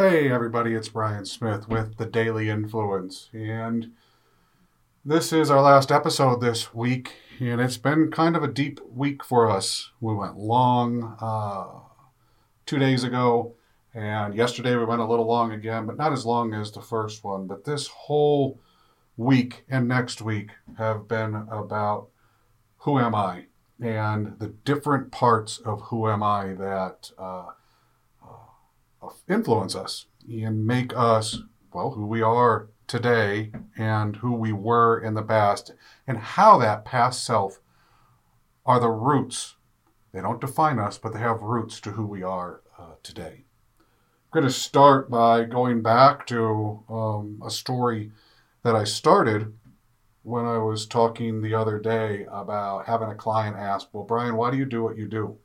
Hey, everybody, it's Brian Smith with the Daily Influence, and this is our last episode this week, and it's been kind of a deep week for us. We went long uh, two days ago, and yesterday we went a little long again, but not as long as the first one. But this whole week and next week have been about who am I and the different parts of who am I that. Uh, influence us and make us, well, who we are today and who we were in the past, and how that past self are the roots. They don't define us, but they have roots to who we are uh, today. I'm going to start by going back to um, a story that I started when I was talking the other day about having a client ask, Well, Brian, why do you do what you do?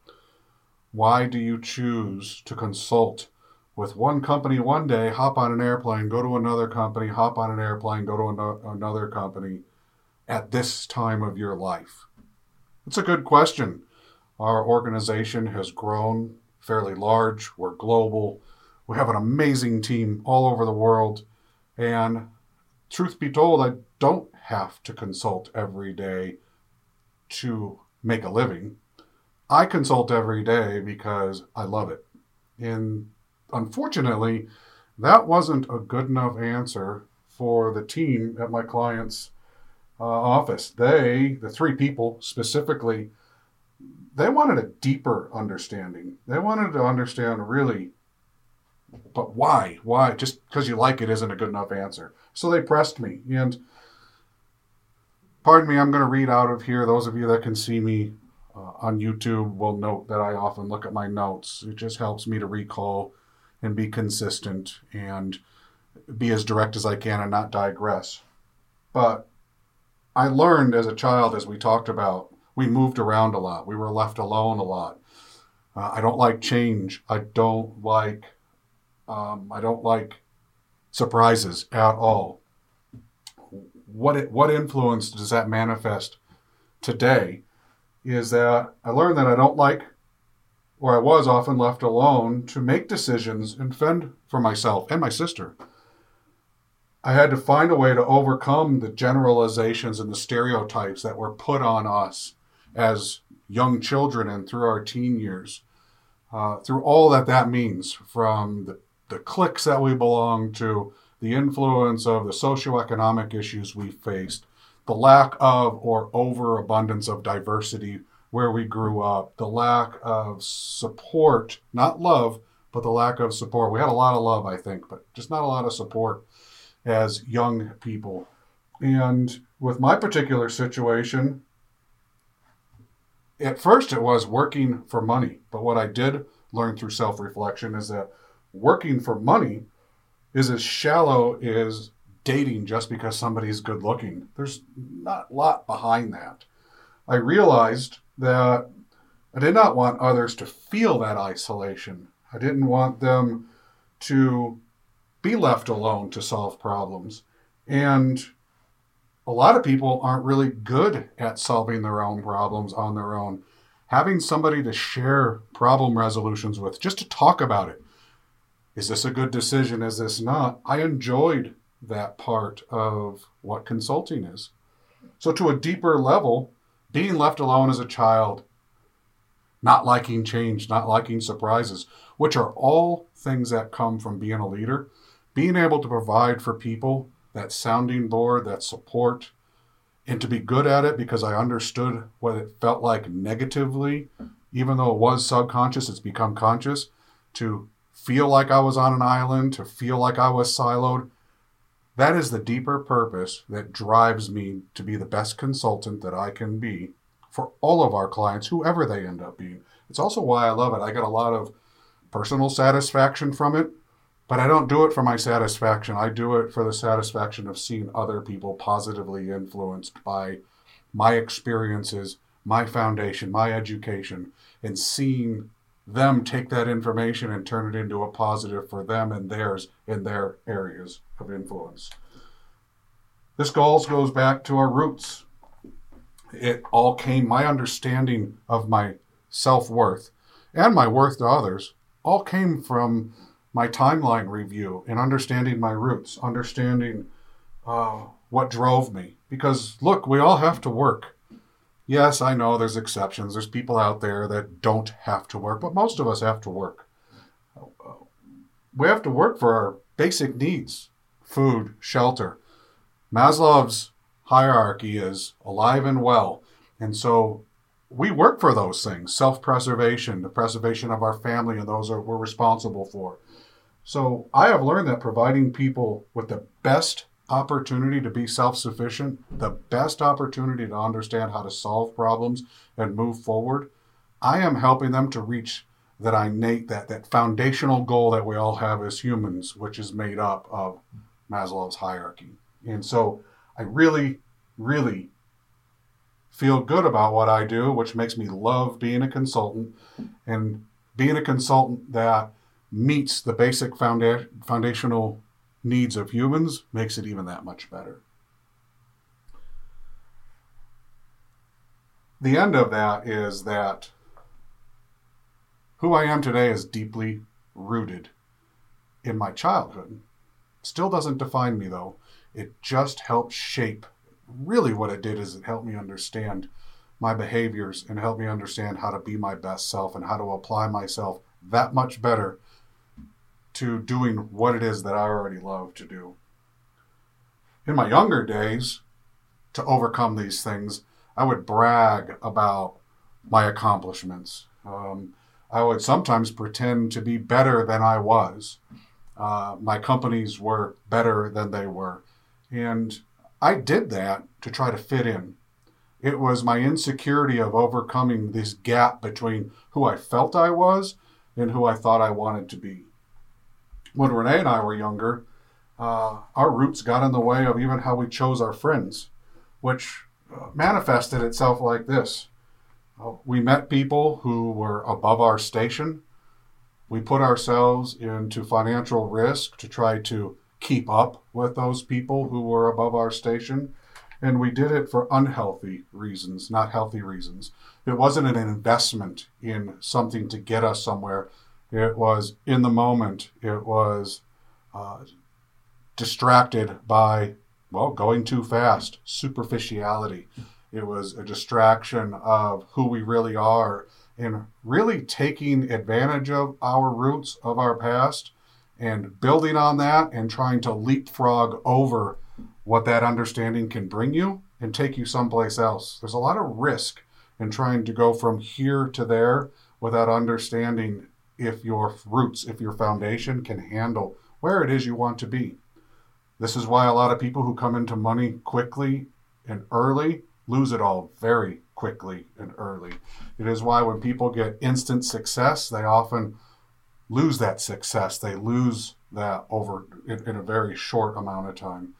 Why do you choose to consult with one company one day, hop on an airplane, go to another company, hop on an airplane, go to an- another company at this time of your life? It's a good question. Our organization has grown fairly large, we're global, we have an amazing team all over the world, and truth be told, I don't have to consult every day to make a living. I consult every day because I love it. In unfortunately, that wasn't a good enough answer for the team at my client's uh, office. They, the three people specifically, they wanted a deeper understanding. They wanted to understand really, but why? Why? Just because you like it isn't a good enough answer. So they pressed me. And pardon me, I'm going to read out of here. Those of you that can see me uh, on YouTube will note that I often look at my notes. It just helps me to recall and be consistent and be as direct as I can and not digress. But I learned as a child, as we talked about, we moved around a lot. We were left alone a lot. Uh, I don't like change. I don't like. Um, I don't like surprises at all. What it, what influence does that manifest today? Is that I learned that I don't like where I was often left alone to make decisions and fend for myself and my sister. I had to find a way to overcome the generalizations and the stereotypes that were put on us as young children and through our teen years, uh, through all that that means, from the, the cliques that we belong to, the influence of the socioeconomic issues we faced, the lack of or overabundance of diversity where we grew up, the lack of support, not love, but the lack of support. We had a lot of love, I think, but just not a lot of support as young people. And with my particular situation, at first it was working for money. But what I did learn through self reflection is that working for money is as shallow as dating just because somebody's good looking. There's not a lot behind that. I realized that I did not want others to feel that isolation. I didn't want them to be left alone to solve problems. And a lot of people aren't really good at solving their own problems on their own. Having somebody to share problem resolutions with, just to talk about it. Is this a good decision? Is this not? I enjoyed that part of what consulting is. So, to a deeper level, being left alone as a child, not liking change, not liking surprises, which are all things that come from being a leader, being able to provide for people that sounding board, that support, and to be good at it because I understood what it felt like negatively, even though it was subconscious, it's become conscious, to feel like I was on an island, to feel like I was siloed, that is the deeper purpose that drives me to be the best consultant that I can be for all of our clients, whoever they end up being. It's also why I love it. I get a lot of personal satisfaction from it, But I don't do it for my satisfaction. I do it for the satisfaction of seeing other people positively influenced by my experiences, my foundation, my education, and seeing them take that information and turn it into a positive for them and theirs in their areas of influence. This goal goes back to our roots. It all came, my understanding of my self worth and my worth to others all came from my timeline review and understanding my roots, understanding uh, what drove me. Because look, we all have to work. Yes, I know there's exceptions. There's people out there that don't have to work, but most of us have to work. We have to work for our basic needs food, shelter. Maslow's hierarchy is alive and well. And so we work for those things self preservation, the preservation of our family and those that we're responsible for. So I have learned that providing people with the best opportunity to be self sufficient, the best opportunity to understand how to solve problems and move forward, I am helping them to reach that innate, that, that foundational goal that we all have as humans, which is made up of Maslow's hierarchy. And so I really, really feel good about what I do, which makes me love being a consultant and being a consultant that meets the basic founda- foundational needs of humans makes it even that much better. The end of that is that who I am today is deeply rooted in my childhood. Still doesn't define me though. It just helped shape. Really, what it did is it helped me understand my behaviors and helped me understand how to be my best self and how to apply myself that much better to doing what it is that I already love to do. In my younger days, to overcome these things, I would brag about my accomplishments. Um, I would sometimes pretend to be better than I was. Uh, my companies were better than they were. And I did that to try to fit in. It was my insecurity of overcoming this gap between who I felt I was and who I thought I wanted to be when Renee and I were younger, uh, our roots got in the way of even how we chose our friends, which uh, manifested itself like this. Uh, we met people who were above our station. We put ourselves into financial risk to try to keep up with those people who were above our station. And we did it for unhealthy reasons, not healthy reasons. It wasn't an investment in something to get us somewhere. It was in the moment. It was uh, distracted by, well, going too fast, superficiality. It was a distraction of who we really are and really taking advantage of our roots of our past and building on that and trying to leapfrog over what that understanding can bring you and take you someplace else. There's a lot of risk in trying to go from here to there without understanding if your roots, if your foundation can handle where it is you want to be. This is why a lot of people who come into money quickly and early lose it all very quickly and early. It is why when people get instant success, they often lose that success. They lose that over in, in, a very short amount of time.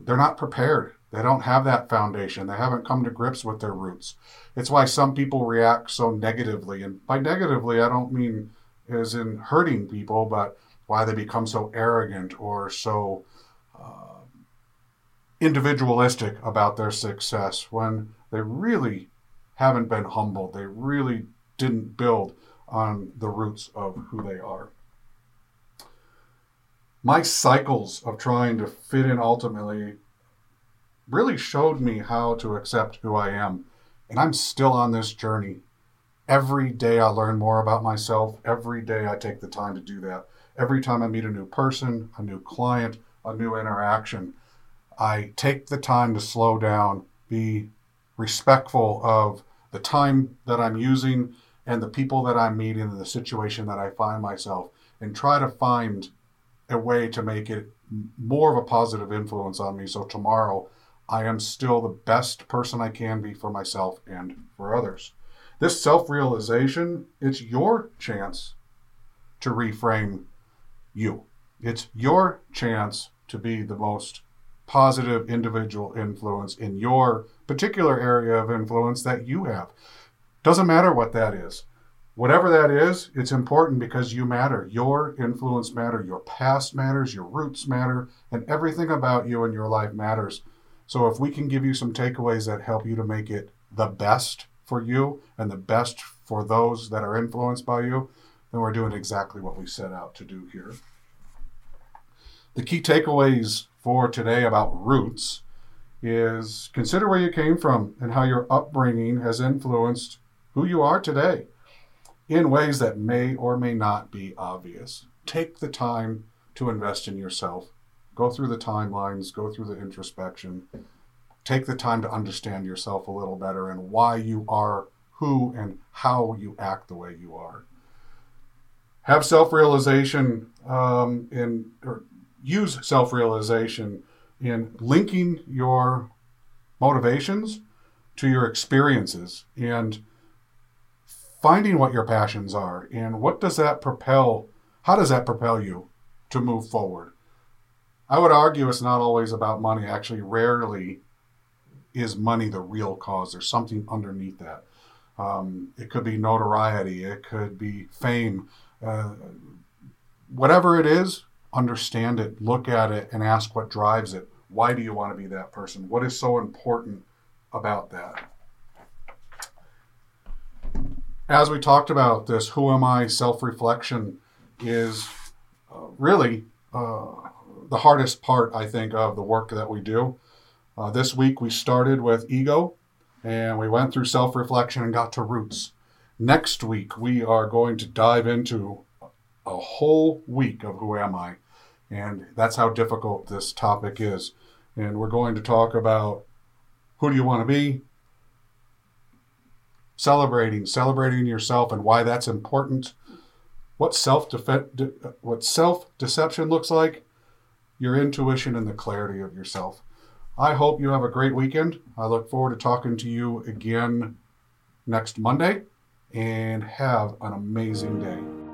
They're not prepared. They don't have that foundation. They haven't come to grips with their roots. It's why some people react so negatively. And by negatively, I don't mean as in hurting people, but why they become so arrogant or so uh, individualistic about their success when they really haven't been humbled. They really didn't build on the roots of who they are. My cycles of trying to fit in ultimately really showed me how to accept who I am. And I'm still on this journey Every day I learn more about myself. Every day I take the time to do that. Every time I meet a new person, a new client, a new interaction, I take the time to slow down, be respectful of the time that I'm using and the people that I'm meeting and the situation that I find myself, and try to find a way to make it more of a positive influence on me. So tomorrow, I am still the best person I can be for myself and for others. This self realization, it's your chance to reframe you. It's your chance to be the most positive individual influence in your particular area of influence that you have. Doesn't matter what that is. Whatever that is, it's important because you matter. Your influence matter, your past matters, your roots matter, and everything about you and your life matters. So if we can give you some takeaways that help you to make it the best for you and the best for those that are influenced by you, then we're doing exactly what we set out to do here. The key takeaways for today about roots is consider where you came from and how your upbringing has influenced who you are today in ways that may or may not be obvious. Take the time to invest in yourself. Go through the timelines, go through the introspection. Take the time to understand yourself a little better and why you are who and how you act the way you are. Have self realization um, in, or use self realization in linking your motivations to your experiences and finding what your passions are. And what does that propel how does that propel you to move forward? I would argue it's not always about money. Actually rarely is money the real cause. There's something underneath that. Um, it could be notoriety. It could be fame. Uh, whatever it is understand it, look at it, and ask what drives it. Why do you want to be that person? What is so important about that? As we talked about, this who am I self reflection is uh, really uh, the hardest part, I think, of the work that we do. Uh, this week we started with ego and we went through self reflection and got to roots. Next week we are going to dive into a whole week of Who Am I? And that's how difficult this topic is. And we're going to talk about who do you want to be? Celebrating, celebrating yourself and why that's important. What self de- what self deception looks like, your intuition and the clarity of yourself. I hope you have a great weekend. I look forward to talking to you again next Monday and have an amazing day.